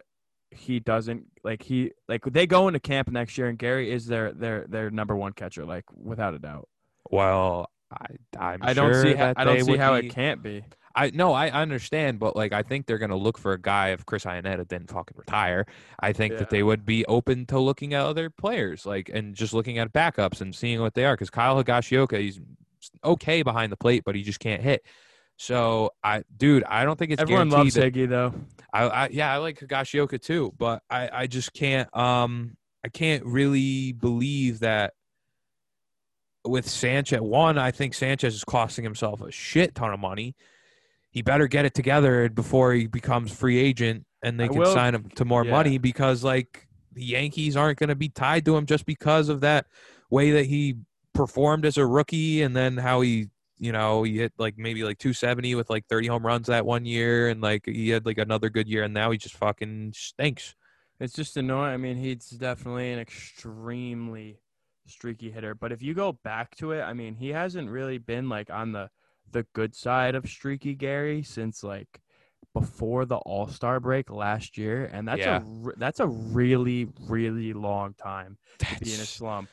he doesn't like he like they go into camp next year and Gary is their their their number one catcher like without a doubt. Well, I I'm I don't sure see how, I don't see how be- it can't be. I no, I understand, but like I think they're gonna look for a guy if Chris Iannetta didn't fucking retire. I think Yeah. that they would be open to looking at other players, like and just looking at backups and seeing what they are. Because Kyle Higashioka, he's okay behind the plate, but he just can't hit. So I, dude, I don't think it's Everyone loves that- Higgy though. I, I yeah, I like Higashioka too, but I I just can't um I can't really believe that with Sanchez. One, I think Sanchez is costing himself a shit ton of money. He better get it together before he becomes free agent and they I can will- sign him to more yeah. money because like the Yankees aren't going to be tied to him just because of that way that he performed as a rookie and then how he you know he hit like maybe like 270 with like 30 home runs that one year and like he had like another good year and now he just fucking stinks It's just annoying. I mean, he's definitely an extremely streaky hitter. But if you go back to it, I mean, he hasn't really been like on the the good side of streaky Gary since like before the All Star break last year, and that's Yeah. a that's a really really long time to be in a slump.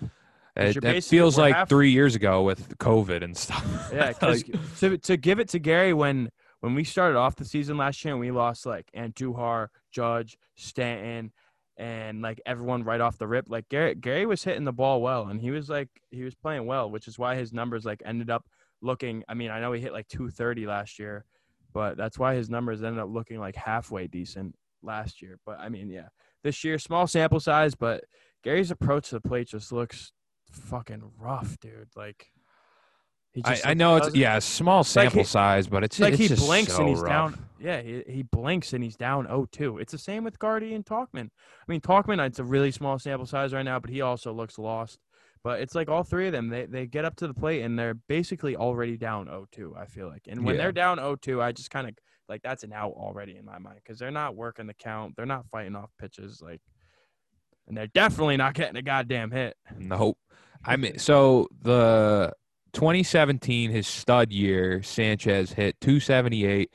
it, feels like half- three years ago with covid and stuff [LAUGHS] Yeah, Like, to to give it to Gary when when we started off the season last year and we lost like Andujar, Judge, Stanton, and like everyone right off the rip, like Gary Gary was hitting the ball well and he was like he was playing well, which is why his numbers like ended up looking. I mean, I know he hit like 230 last year, but that's why his numbers ended up looking like halfway decent last year. But I mean, yeah, this year small sample size, but Gary's approach to the plate just looks fucking rough, dude. Like. He I, just, I like, know it's yeah small sample he- size but it's like it's he blinks so and he's rough. down. Yeah, he, he blinks and he's down 0-2. It's the same with Guardy and Tauchman. I mean, Tauchman, it's a really small sample size right now, but he also looks lost. But it's like all three of them, they, they get up to the plate and they're basically already down 0-2, I feel like. And when Yeah. they're down 0-2, I just kind of like that's an out already in my mind because they're not working the count. They're not fighting off pitches. Like, and they're definitely not getting a goddamn hit. Nope. I mean, [LAUGHS] so the 2017, his stud year, Sanchez hit 278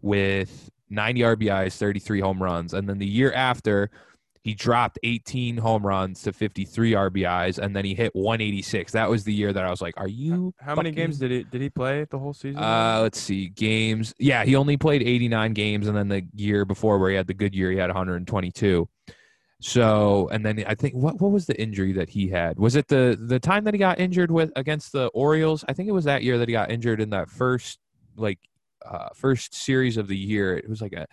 with 90 RBIs, 33 home runs. And then the year after, he dropped 18 home runs to 53 RBIs, and then he hit 186. That was the year that I was like, "Are you?" How many fucking- games did he did he play the whole season? Uh, let's see, games. Yeah, he only played 89 games, and then the year before, where he had the good year, he had 122. So, and then I think what what was the injury that he had? Was it the the time that he got injured with against the Orioles? I think it was that year that he got injured in that first like uh first series of the year. It was like a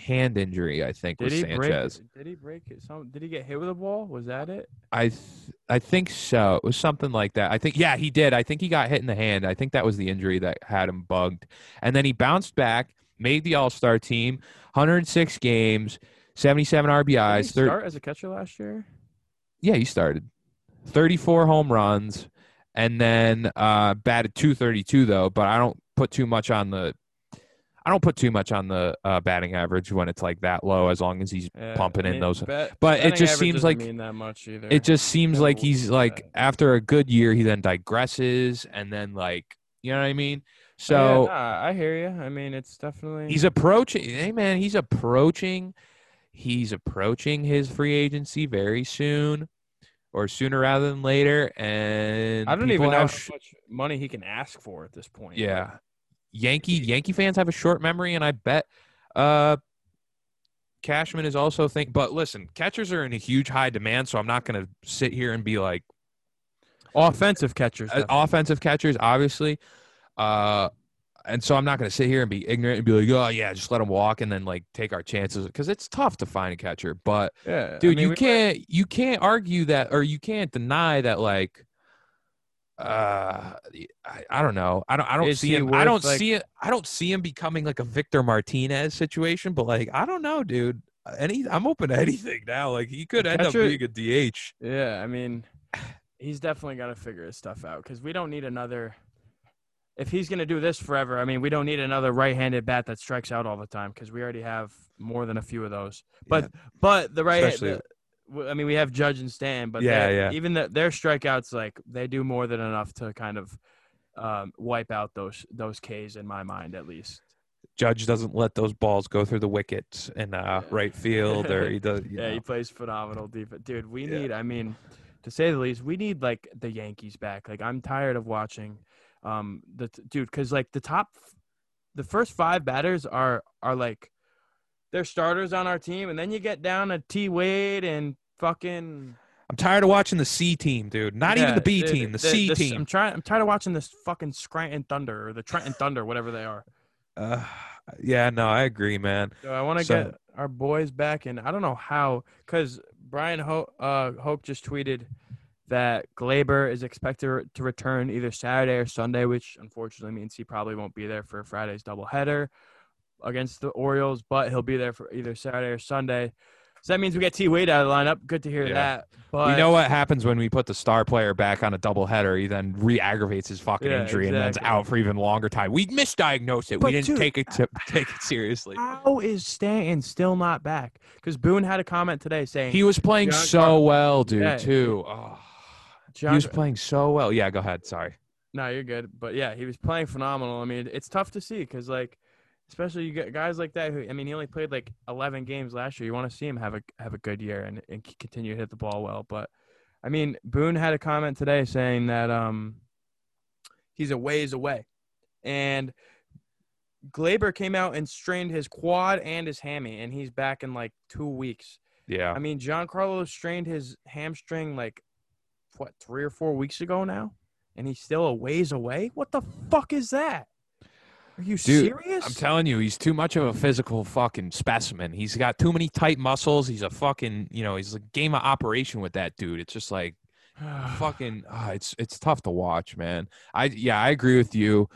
hand injury, I think, did with he Sanchez. break? Did he break it? Some? Did he get hit with a ball? Was that it? I th- I think so. It was something like that. I think yeah, he did. I think he got hit in the hand. I think that was the injury that had him bugged. And then he bounced back, made the All-Star team, 106 games, 77 Did he RBIs, thir- start as a catcher last year? Yeah, he started. 34 home runs and then uh batted 232 though, but I don't put too much on the I don't put too much on the uh, batting average when it's like that low as long as he's Yeah, pumping I in those bet- but it just seems like- mean that much either. it just seems Yeah, like he's like that. after a good year he then digresses and then like you know what i mean Oh, so yeah, nah, I hear you. I mean, it's definitely he's approaching hey man he's approaching he's approaching his free agency very soon, or sooner rather than later. And I don't even know how much money he can ask for at this point. yeah, Yankee Yankee fans have a short memory, and I bet uh, Cashman is also think. But listen, catchers are in a huge high demand, so I'm not going to sit here and be like offensive catchers. uh, offensive catchers, obviously. Uh, and so I'm not going to sit here and be ignorant and be like, oh yeah, just let them walk and then like take our chances because it's tough to find a catcher. But yeah, I dude, mean, you can't you can't argue that or you can't deny that like. Uh, I, I don't know. I don't. I don't Is see him. I don't like- see it. I don't see him becoming like a Victor Martinez situation. But like, I don't know, dude. Any, I'm open to anything now. Like, he could end up being a DH. Yeah, I mean, he's definitely got to figure his stuff out because we don't need another. If he's gonna do this forever, I mean, we don't need another right-handed bat that strikes out all the time because we already have more than a few of those. But but the right, Especially- the- I mean, we have Judge and Stan, but Yeah, yeah. even the, their strikeouts, like they do more than enough to kind of um, wipe out those those Ks in my mind, at least. Judge doesn't let those balls go through the wickets in uh, Yeah. right field, or [LAUGHS] he does. you Yeah, know. he plays phenomenal defense, dude. We Yeah. need, I mean, to say the least, we need like the Yankees back. Like I'm tired of watching, um, the dude, because like the top, the first five batters are are like, they're starters on our team, and then you get down to T Wade and fucking I'm tired of watching the C team, dude. Not even the B team, the, C this- team. I'm trying. I'm tired of watching this fucking Scranton Thunder or the Trenton Thunder, whatever they are. Uh, yeah, no, I agree, man. So I want to So- get our boys back, and I don't know how, because Brian Ho- uh, Hope just tweeted that Gleyber is expected to return either Saturday or Sunday, which unfortunately means he probably won't be there for Friday's doubleheader against the Orioles, but he'll be there for either Saturday or Sunday. So that means we get T Wade out of the lineup. Good to hear Yeah. that. But you know what happens when we put the star player back on a doubleheader? He then re-aggravates his fucking Yeah, injury and then's out for even longer time. We misdiagnosed it. But we didn't dude, take it to, take it seriously. How is Stanton still not back? Because Boone had a comment today saying He was playing John so Car- well, dude. Yeah, too. Oh, he was playing so well. Yeah, go ahead. Sorry. No, you're good. But yeah, he was playing phenomenal. I mean, it's tough to see because like, especially you get guys like that who I mean, he only played like 11 games last year. You want to see him have a have a good year and and continue to hit the ball well. But I mean, Boone had a comment today saying that um he's a ways away, and Gleyber came out and strained his quad and his hammy, and he's back in like two weeks. Yeah. I mean, John Giancarlo strained his hamstring like what three or four weeks ago now, and he's still a ways away. What the fuck is that? Are you Dude, serious? I'm telling you, he's too much of a physical fucking specimen. He's got too many tight muscles. He's a fucking, you know, he's a game of operation with that dude. It's just like [SIGHS] fucking ah, it's it's tough to watch, man. I yeah, I agree with you.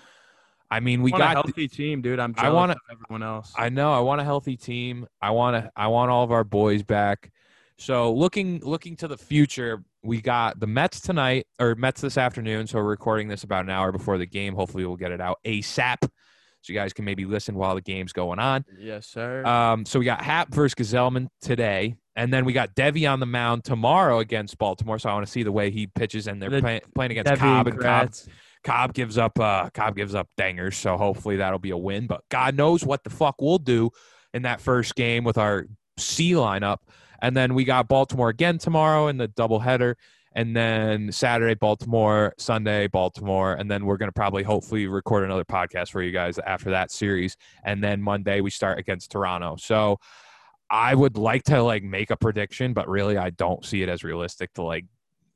I mean, we want a got healthy team, dude. I'm I of everyone else. I know I want a healthy team. I want to I want all of our boys back. So looking looking to the future, we got the Mets tonight or Mets this afternoon. So we're recording this about an hour before the game. Hopefully we'll get it out ASAP. So you guys can maybe listen while the game's going on. yes, sir. Um, so we got Happ versus Gsellman today, and then we got Deivi on the mound tomorrow against Baltimore. So I want to see the way he pitches, and they're The- play, playing against Debbie Cobb, and Cobb, Cobb gives up. Uh, Cobb gives up dangers. So hopefully that'll be a win. But God knows what the fuck we'll do in that first game with our C lineup, and then we got Baltimore again tomorrow in the doubleheader. And then Saturday, Baltimore, Sunday, Baltimore. And then we're going to probably hopefully record another podcast for you guys after that series. And then Monday, we start against Toronto. So I would like to like make a prediction, but really I don't see it as realistic to like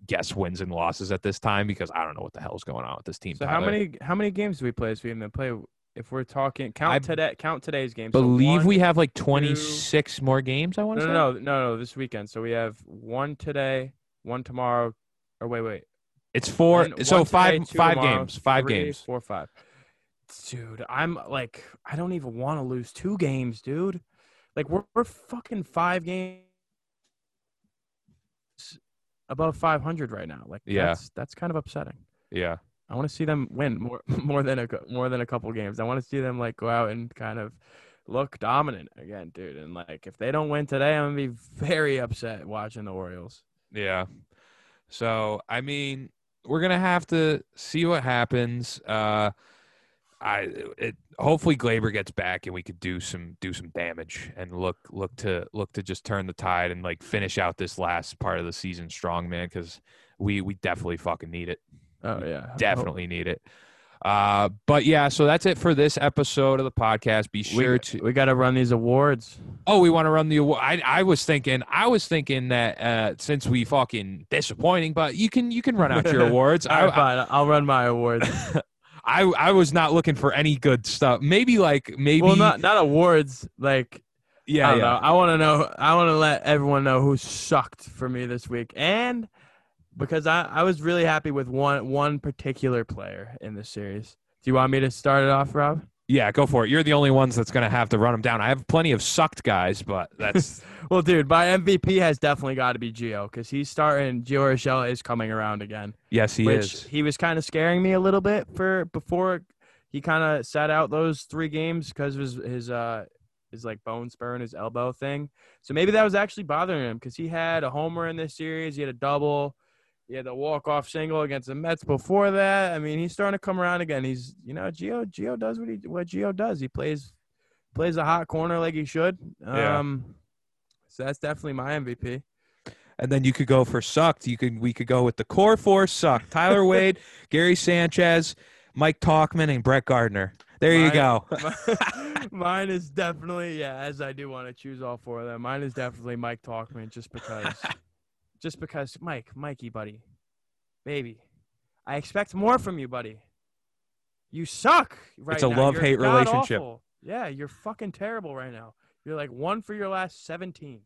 guess wins and losses at this time because I don't know what the hell's going on with this team. So how many how many games do we play this week? And play if we're talking count I today count today's game. So believe one- we have like 26 more games, I want to no say. no no no this weekend. So we have one today, one tomorrow, or wait wait It's four. One- so one five today, five tomorrow, games. Five three, games. Four, five. Dude, I'm like, I don't even want to lose two games, dude. Like, we're, we're fucking five games above 500 right now. Like, Yeah. that's, that's kind of upsetting. Yeah. I want to see them win more, [LAUGHS] more than a, more than a couple games. I want to see them like go out and kind of look dominant again, dude. And like, if they don't win today, I'm gonna be very upset watching the Orioles. Yeah. So I mean, we're gonna have to see what happens. Uh, I it hopefully Gleyber gets back and we could do some do some damage and look look to look to just turn the tide and like finish out this last part of the season strong, man. Because we we definitely fucking need it. Oh yeah, Definitely need it. Uh, but yeah, so that's it for this episode of the podcast. Be We, sure to we got to run these awards. Oh, we want to run the award. I, I was thinking, I was thinking that uh, since we fucking disappointing, but you can you can run out your [LAUGHS] awards. All right, I. I'll run my awards. [LAUGHS] [LAUGHS] I I was not looking for any good stuff. Maybe like maybe well, not not awards. Like yeah I yeah. I want to know. I want to let everyone know who sucked for me this week, and because I I was really happy with one one particular player in this series. Do you want me to start it off, Rob? Yeah, go for it. You're the only ones that's gonna have to run them down. I have plenty of sucked guys, but [LAUGHS] that's Well, dude, my MVP has definitely got to be Gio because he's starting. Gio Urshela is coming around again. yes, he which is. he was kind of scaring me a little bit for before he kind of sat out those three games because of his his uh his like bone spur in his elbow thing. So maybe that was actually bothering him because he had a homer in this series, he had a double, he had the walk off single against the Mets before that. I mean, he's starting to come around again. He's you know Gio Gio does what he what Gio does. He plays plays a hot corner like he should. Yeah. Um, so that's definitely my MVP. And then you could go for sucked. You could we could go with the core four sucked. Tyler [LAUGHS] Wade, Gary Sanchez, Mike Tauchman, and Brett Gardner. There you Mine- go. [LAUGHS] Mine is definitely yeah, as I do want to choose all four of them. Mine is definitely Mike Tauchman, just because, [LAUGHS] just because Mike, Mikey, buddy, baby, I expect more from you, buddy. You suck right It's a now. You're love-hate relationship. god-awful. Yeah, you're fucking terrible right now. You're like one for your last seventeen.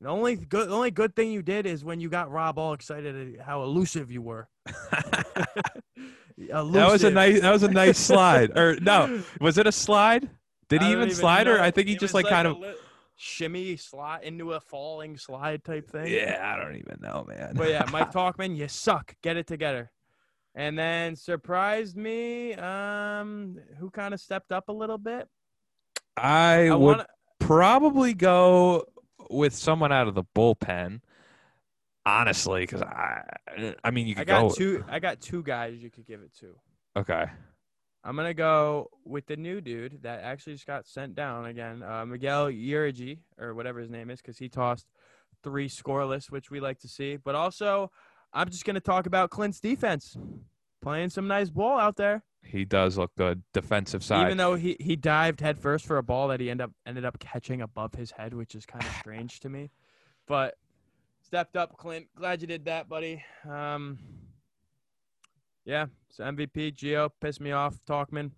The only good, the only good thing you did is when you got Rob all excited at how elusive you were. [LAUGHS] [LAUGHS] That was a nice. That was a nice slide. Or no, [LAUGHS] was it a slide? Did he even don't slide, or know. I think he It just was like kind a of. li- shimmy slide into a falling slide type thing. Yeah, I don't even know, man. But yeah, Mike [LAUGHS] Tauchman, you suck. Get it together. And then surprised me. Um, who kind of stepped up a little bit? I, I would want. probably go with someone out of the bullpen. Honestly, because I, I mean, you I could got go. two. I got two guys you could give it to. Okay. I'm gonna go with the new dude that actually just got sent down again, uh, Miguel Yajure or whatever his name is, because he tossed three scoreless, which we like to see. But also, I'm just gonna talk about Clint's defense, playing some nice ball out there. He does look good. Defensive side. Even though he, he dived headfirst for a ball that he ended up ended up catching above his head, which is kind of [LAUGHS] strange to me. But stepped up, Clint. Glad you did that, buddy. Um, yeah, so MVP Gio pissed me off, Tauchman,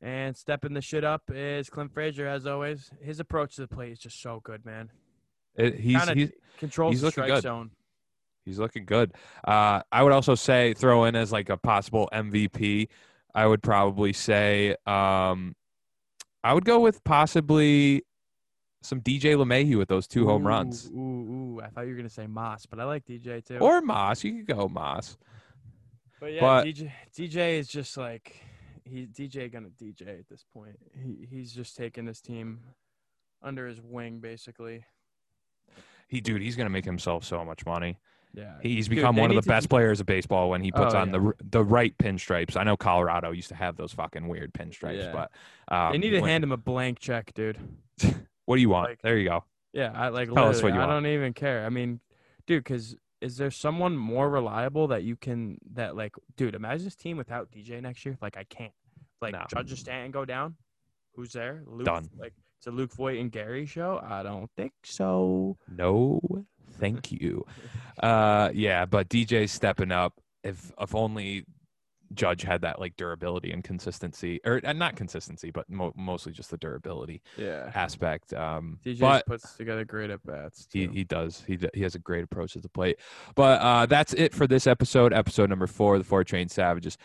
and stepping the shit up is Clint Frazier as always. His approach to the plate is just so good, man. It- he's, Kinda he's controls he's the strike good. zone. He's looking good. Uh, I would also say throw in as like a possible MVP. I would probably say um, I would go with possibly some DJ LeMahieu with those two home Ooh, runs, Ooh, ooh! I thought you were gonna say Moss, but I like DJ too. or Moss. You could go Moss. But yeah, But- DJ DJ is just like he DJ gonna DJ at this point. He he's just taking this team under his wing basically. He, dude, he's gonna make himself so much money. Yeah. He's Dude, become one of the best players of baseball when he puts Oh, on yeah. the the right pinstripes. I know Colorado used to have those fucking weird pinstripes, Yeah. but um, They need to when- hand him a blank check, dude. [LAUGHS] What do you want? like- there you go. Yeah, I like Tell us what you I want. don't even care. I mean, dude, cuz is there someone more reliable that you can that like dude, imagine this team without DJ next year? Like I can't. Like No. Judge Stanton go down? Who's there? Luke, Done. Like it's a Luke Voit and Gary show? I don't think so. No, thank you. [LAUGHS] Uh, yeah, but DJ's stepping up. If if only Judge had that like durability and consistency, or uh, not consistency, but mo- mostly just the durability Yeah. aspect. Um, DJ puts together great at bats. he, he does. He he has a great approach to the plate. But uh, that's it for this episode, episode number four, of the Four Train Savages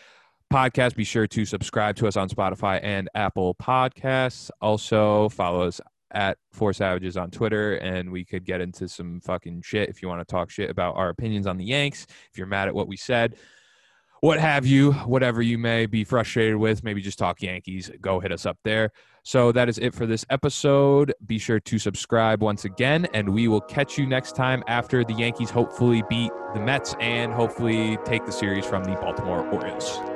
podcast. Be sure to subscribe to us on Spotify and Apple Podcasts. Also, follow us at Four Savages on Twitter, and we could get into some fucking shit if you want to talk shit about our opinions on the Yanks. If you're mad at what we said, what have you, whatever you may be frustrated with, maybe just talk Yankees, go hit us up there. So that is it for this episode. Be sure to subscribe once again, and we will catch you next time after the Yankees hopefully beat the Mets and hopefully take the series from the Baltimore Orioles.